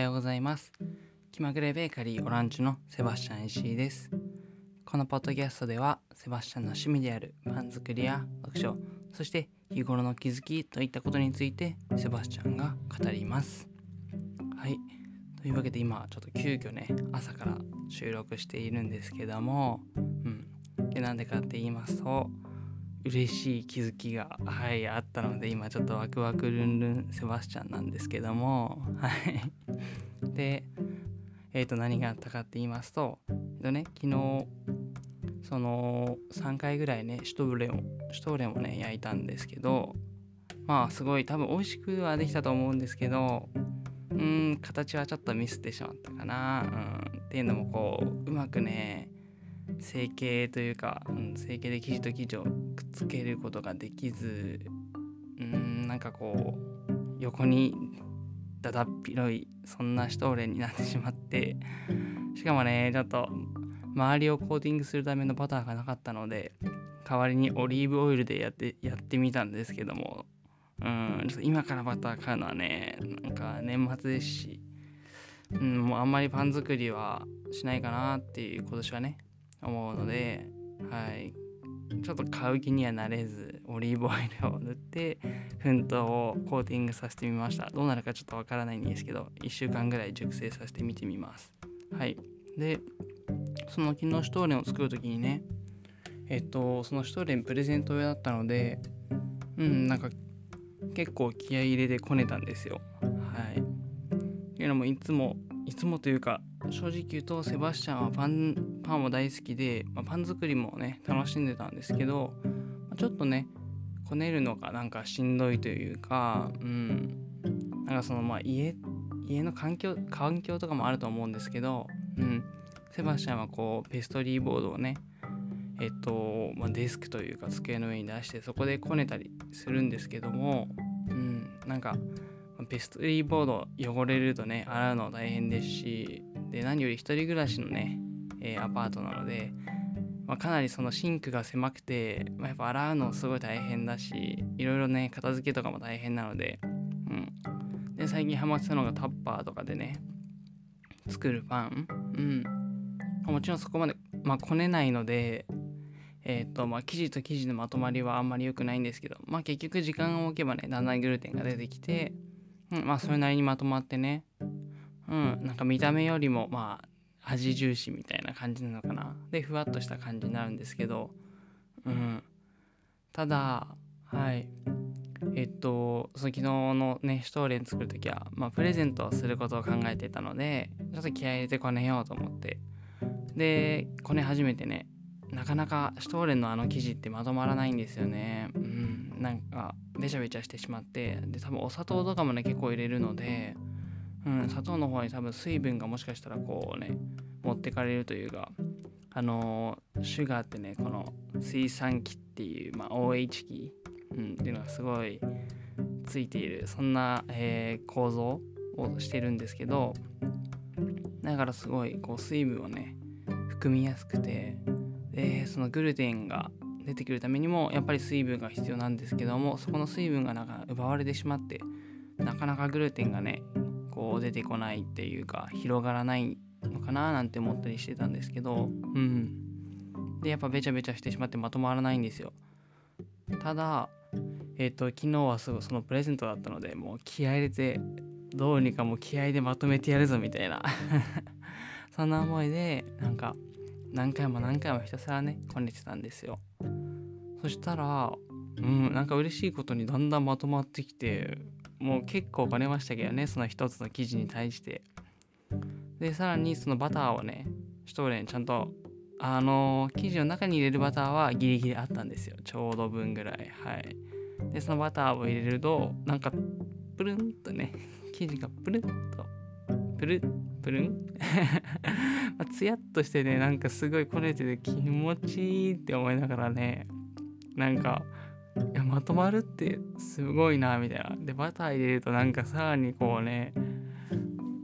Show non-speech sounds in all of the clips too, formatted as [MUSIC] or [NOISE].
はようございます。気まぐれベーカリーオランジュのセバスチャン石井です。このポッドキャストではセバスチャンの趣味であるパン作りや読書そして日頃の気づきといったことについてセバスチャンが語ります。はい。というわけで今ちょっと急遽ね朝から収録しているんですけどもうん。でなんでかって言いますと嬉しい気づきがはいあったので今ちょっとワクワクルンルンセバスチャンなんですけどもはい。でえっ、ー、と何があったかって言いますとえっ、ー、とね昨日その3回ぐらいねシュトーレンをシュトーレンをね焼いたんですけどまあすごい多分美味しくはできたと思うんですけどうん形はちょっとミスってしまったかな。うんっていうのもこううまくね成形というか、うん、成形で生地と生地をくっつけることができずうんなんかこう横にだだっ広いそんなシュトーレンになってしまってしかもねちょっと周りをコーティングするためのバターがなかったので代わりにオリーブオイルでやってやってみたんですけどもうんちょっと今からバター買うのはねなんか年末ですし、うん、もうあんまりパン作りはしないかなっていう今年はね思うので、はい、ちょっと買う気にはなれず。オリーブオイルを塗って粉糖をコーティングさせてみました。どうなるかちょっとわからないんですけど1週間ぐらい熟成させてみてみます。はい。でその昨日シュトーレンを作る時にねえっとそのシュトーレンプレゼント用だったのでうんなんか結構気合い入れてこねたんですよ。はい。っていうのもいつもいつもというか正直言うとセバスチャンはパンパンも大好きで、まあ、パン作りもね楽しんでたんですけど、まあ、ちょっとねこねるのがなんかしんどいというかうん。なんかそのまあ家家の環境環境とかもあると思うんですけど、うん、セバスチャンはこうペストリーボードをねえっと、まあ、デスクというか机の上に出してそこでこねたりするんですけども、うん、なんかペストリーボード汚れるとね洗うの大変ですしで何より1人暮らしのね、えー、アパートなので、まあ、かなりそのシンクが狭くて、まあ、やっぱ洗うのすごい大変だしいろいろね片付けとかも大変なので,、うん、で最近ハマってたのがタッパーとかでね作るパン、うん、もちろんそこまで、まあ、こねないのでえっ、とまあ生地と生地のまとまりはあんまり良くないんですけどまあ結局時間を置けばねだんだんグルテンが出てきて、うん、まあそれなりにまとまってねうん。なんか見た目よりもまあ味重視みたいな感じなのかな。でふわっとした感じになるんですけど。うん。ただはい。えっとその昨日のねシュトーレン作る時はまあプレゼントをすることを考えてたのでちょっと気合い入れてこねようと思って。でこね始めてねなかなかシュトーレンのあの生地ってまとまらないんですよね。うん。なんかべちゃべちゃしてしまって。で多分お砂糖とかもね結構入れるので。うん、砂糖の方に多分水分がもしかしたらこうね持ってかれるというかあのー、シュガーってねこの水酸基っていう、まあ、OH 基、うん、っていうのがすごいついているそんな、えー、構造をしてるんですけどだからすごいこう水分をね含みやすくてでそのグルテンが出てくるためにもやっぱり水分が必要なんですけどもそこの水分がなんか奪われてしまってなかなかグルテンがねこう出てこないっていうか広がらないのかななんて思ったりしてたんですけどうん。でやっぱべちゃべちゃしてしまってまとまらないんですよ。ただえっ、ー、と昨日はすぐそのプレゼントだったのでもう気合入れてどうにかもう気合でまとめてやるぞみたいな。[LAUGHS] そんな思いでなんか何回も何回もひたすらねこねてたんですよ。そしたらうんなんか嬉しいことにだんだんまとまってきてもう結構バレましたけどねその一つの生地に対して。でさらにそのバターをねシュトーレンちゃんとあの生地の中に入れるバターはギリギリあったんですよ。ちょうど分ぐらい。はい。でそのバターを入れるとなんかプルンとね [LAUGHS] 生地がプルンとプルプルン？[LAUGHS] まツヤっとしてねなんかすごいこねてて気持ちいいって思いながらねなんかいやまとまるってすごいなみたいな。でバター入れるとなんかさらにこうね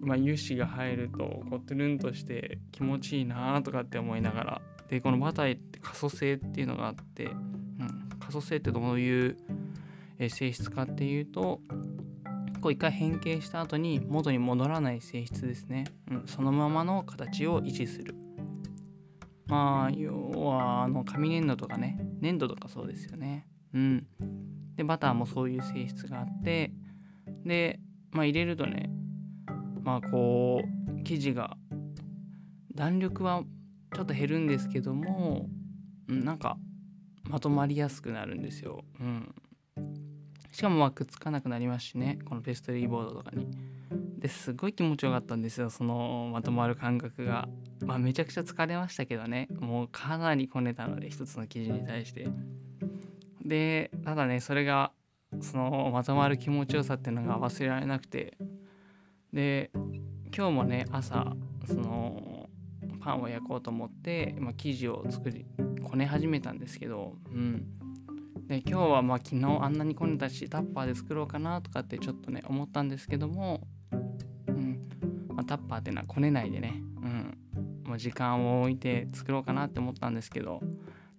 まあ、油脂が入るとこうトゥルンとして気持ちいいなとかって思いながら。でこのバターって可塑性っていうのがあって、うん、可塑性ってどういう性質かっていうとこう一回変形した後に元に戻らない性質ですね、うん、そのままの形を維持する。まあ要はあの紙粘土とかね粘土とかそうですよね。うんでバターもそういう性質があってでまあ入れるとねまあこう生地が弾力はちょっと減るんですけども、うん、なんかまとまりやすくなるんですよ。うん、しかもまくっつかなくなりますしねこのペストリーボードとかに。ですごい気持ちよかったんですよそのまとまる感覚が。まあめちゃくちゃ疲れましたけどねもうかなりこねたので一つの生地に対して。でただねそれがそのまとまる気持ちよさっていうのが忘れられなくて。で今日もね朝そのパンを焼こうと思って、まあ、生地を作りこね始めたんですけど、うん、で今日はまあ昨日あんなにこねたしタッパーで作ろうかなとかってちょっとね思ったんですけども、うん。まあ、タッパーっていうのはこねないでね、うん。まあ、時間を置いて作ろうかなって思ったんですけど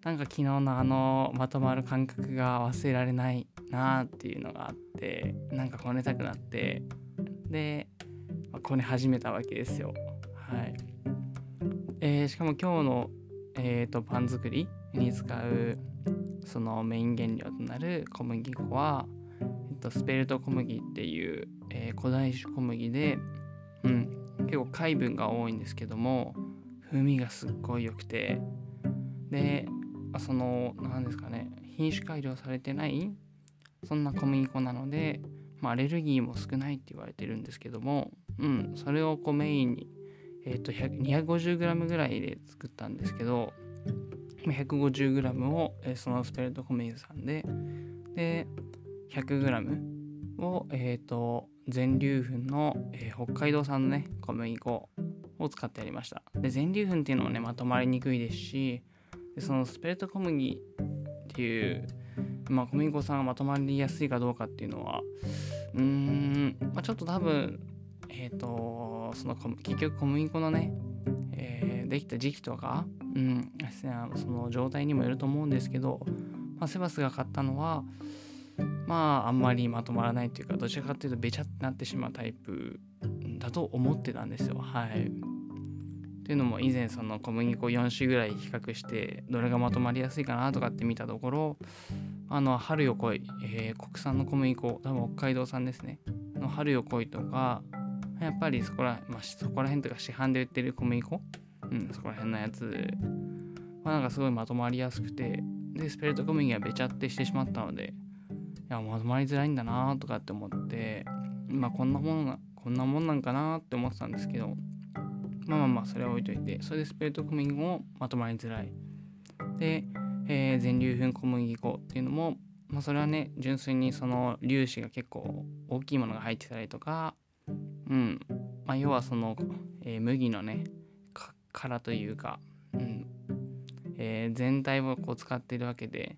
なんか昨日のあのまとまる感覚が忘れられないなっていうのがあってなんかこねたくなってで、まあ、こね始めたわけですよ。はい。えー、しかも今日の、えーと、パン作りに使うそのメイン原料となる小麦粉は、えっと、スペルト小麦っていう、えー、古代種小麦で、うん、結構海分が多いんですけども風味がすっごい良くて。でその何ですかね品種改良されてないそんな小麦粉なので、まあ、アレルギーも少ないって言われてるんですけども、うん、それをこうメインに、えーと、250g ぐらいで作ったんですけど 150g を、え、そのスペルト小麦さんでで 100g を、えーと、全粒粉の、えー、北海道産のね小麦粉を使ってやりました。で全粒粉っていうのもねまとまりにくいですしでそのスペルト小麦っていうまあ、小麦粉さんがまとまりやすいかどうかっていうのはうーん、まあ、ちょっと多分えっ、ー、とその結局小麦粉のね、えー、できた時期とか、うん、その状態にもよると思うんですけど、まあ、セバスが買ったのはまああんまりまとまらないっていうかどちらかっていうとべちゃってなってしまうタイプだと思ってたんですよはい。というのも以前その小麦粉4種ぐらい比較してどれがまとまりやすいかなとかって見たところあの春よ来い、えー、国産の小麦粉多分北海道産ですね。の春よ来いとかやっぱりそこら,、まあ、そこら辺とか市販で売ってる小麦粉？うんそこら辺のやつはなんかすごいまとまりやすくてでスペルト小麦はべちゃってしてしまったのでいやまとまりづらいんだなとかって思ってまあこんなもんこんなもんなんかなって思ってたんですけどまあまあまあそれは置いといてそれでスペルト小麦もまとまりづらい。でえー、全粒粉小麦粉っていうのも、まあ、それはね純粋にその粒子が結構大きいものが入ってたりとか、うん。まあ、要はその、えー、麦のね殻というか、うん。えー、全体をこう使ってるわけで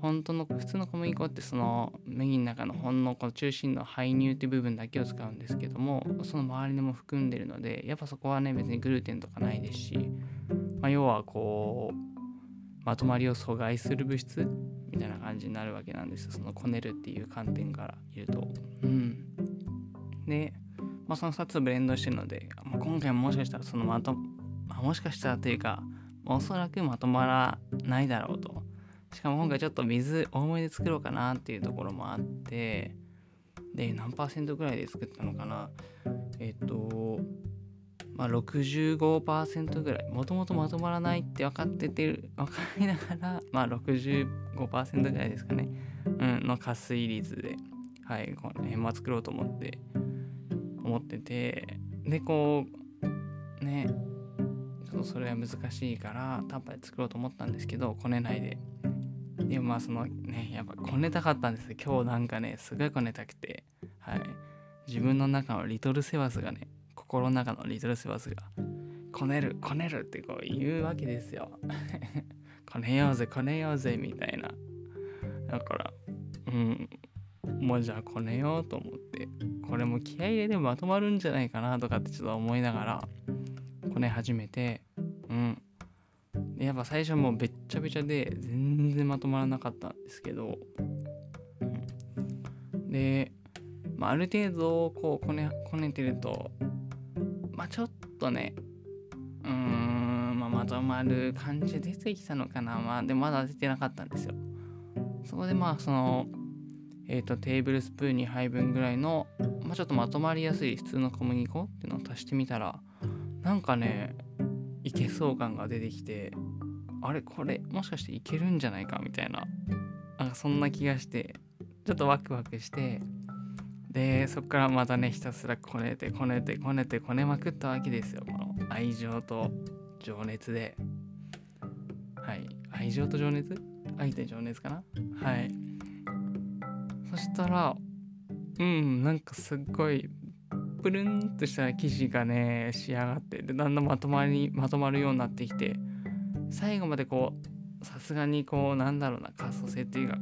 本当の普通の小麦粉ってその麦の中のほんのこの中心の排乳っていう部分だけを使うんですけどもその周りでも含んでるのでやっぱそこはね別にグルテンとかないですし、まあ、要はこうまとまりを阻害する物質みたいな感じになるわけなんですそのこねるっていう観点から言うと。うん、で、まあ、その2つをブレンドしてるので、まあ、今回ももしかしたらそのまと、まあ、もしかしたらというかおそらくまとまらないだろうと。しかも今回ちょっと水多めで作ろうかなっていうところもあってで何パーセントぐらいで作ったのかな。えっ、とまあ、65%ぐらい。もともとまとまらないって分かってて分かりながら、まあ、65%ぐらいですかね、うん、の加水率で、はい、この辺は作ろうと思って思ってて。でこうねちょっとそれは難しいからタッパーで作ろうと思ったんですけどこねないで。でもまあそのねやっぱこねたかったんです今日なんかねすごいこねたくて。はい。自分の中のリトルセバスがね心の中のリトルセバスが「こねるこねる」ってこう言うわけですよ。[LAUGHS] こねようぜこねようぜみたいな。だからうん。もうじゃあこねようと思ってこれも気合入れでまとまるんじゃないかなとかってちょっと思いながらこね始めてうん。やっぱ最初もうべっちゃべちゃで全然まとまらなかったんですけど、でまあ、ある程度こうこねこねてるとまあちょっとねうーん、まあ、まとまる感じ出てきたのかな。まあでもまだ出てなかったんですよ。そこでまあそのえっ、ー、とテーブルスプーン2杯分ぐらいの、まあ、ちょっとまとまりやすい普通の小麦粉っていうのを足してみたらなんかねいけそう感が出てきてあれこれもしかしていけるんじゃないかみたいななんかそんな気がしてちょっとワクワクしてでそこからまたねひたすらこねてこねてこねてこねまくったわけですよ。この愛情と情熱で。はい。愛情と情熱？愛と情熱かな？はい。そしたらうんなんかすっごいプルンとした生地がね仕上がってでだんだんまとまりまとまるようになってきて最後までこうさすがにこうなんだろうな可塑性っていうか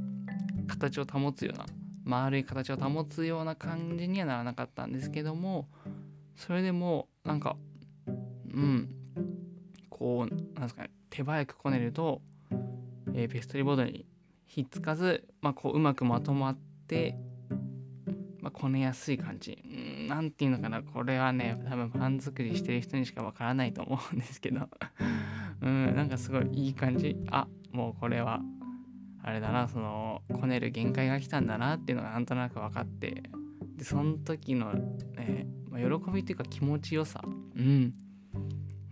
形を保つような丸い形を保つような感じにはならなかったんですけどもそれでもなんかうんこうなんですかね手早くこねると、えー、ペストリーボードにひっつかず、まあ、こううまくまとまって、まあ、こねやすい感じ。何て言うのかな。これはね多分パン作りしてる人にしかわからないと思うんですけど。うんなんかすごいいい感じ。あもうこれはあれだな。そのこねる限界が来たんだなっていうのがなんとなく分かって。でその時の、ねまあ、喜びっていうか気持ちよさ。うん。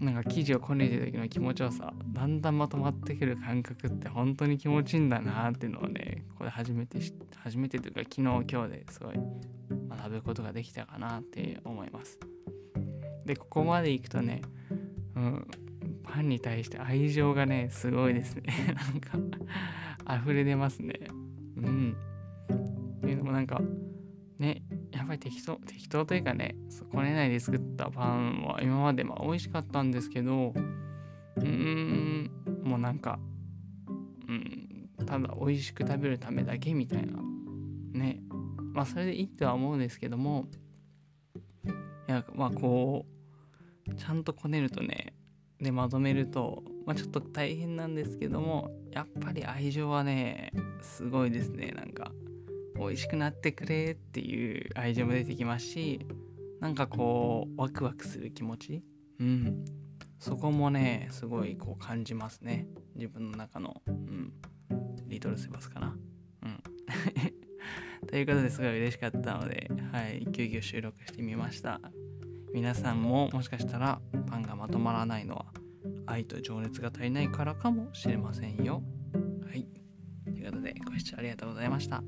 なんか生地をこねてる時の気持ちよさだんだんまとまってくる感覚って本当に気持ちいいんだなっていうのをねこれ初めて初めてというか昨日今日ですごい学ぶことができたかなって思いますでここまでいくとね、うん、パンに対して愛情がねすごいですね [LAUGHS] なんか溢れ出ますね。うん。っていうのもなんか、ね、やっぱり適当、適当というかね、こねないで作っったパンは今までまあ美味しかったんですけど、うーん、もうなんか、うん、ただ美味しく食べるためだけみたいな。ね。まあそれでいいとは思うんですけども、いや、まあこう、ちゃんとこねるとね、でまとめると、まあ、ちょっと大変なんですけどもやっぱり愛情はねすごいですねなんか美味しくなってくれっていう愛情も出てきますしなんかこうワクワクする気持ち？うん。そこもねすごいこう感じますね。自分の中の。うん。リトルセバスかな。うん。[LAUGHS] ということですごい嬉しかったのではい。急遽収録してみました。皆さんももしかしたらパンがまとまらないのは愛と情熱が足りないからかもしれませんよ。はい。ということでご視聴ありがとうございました。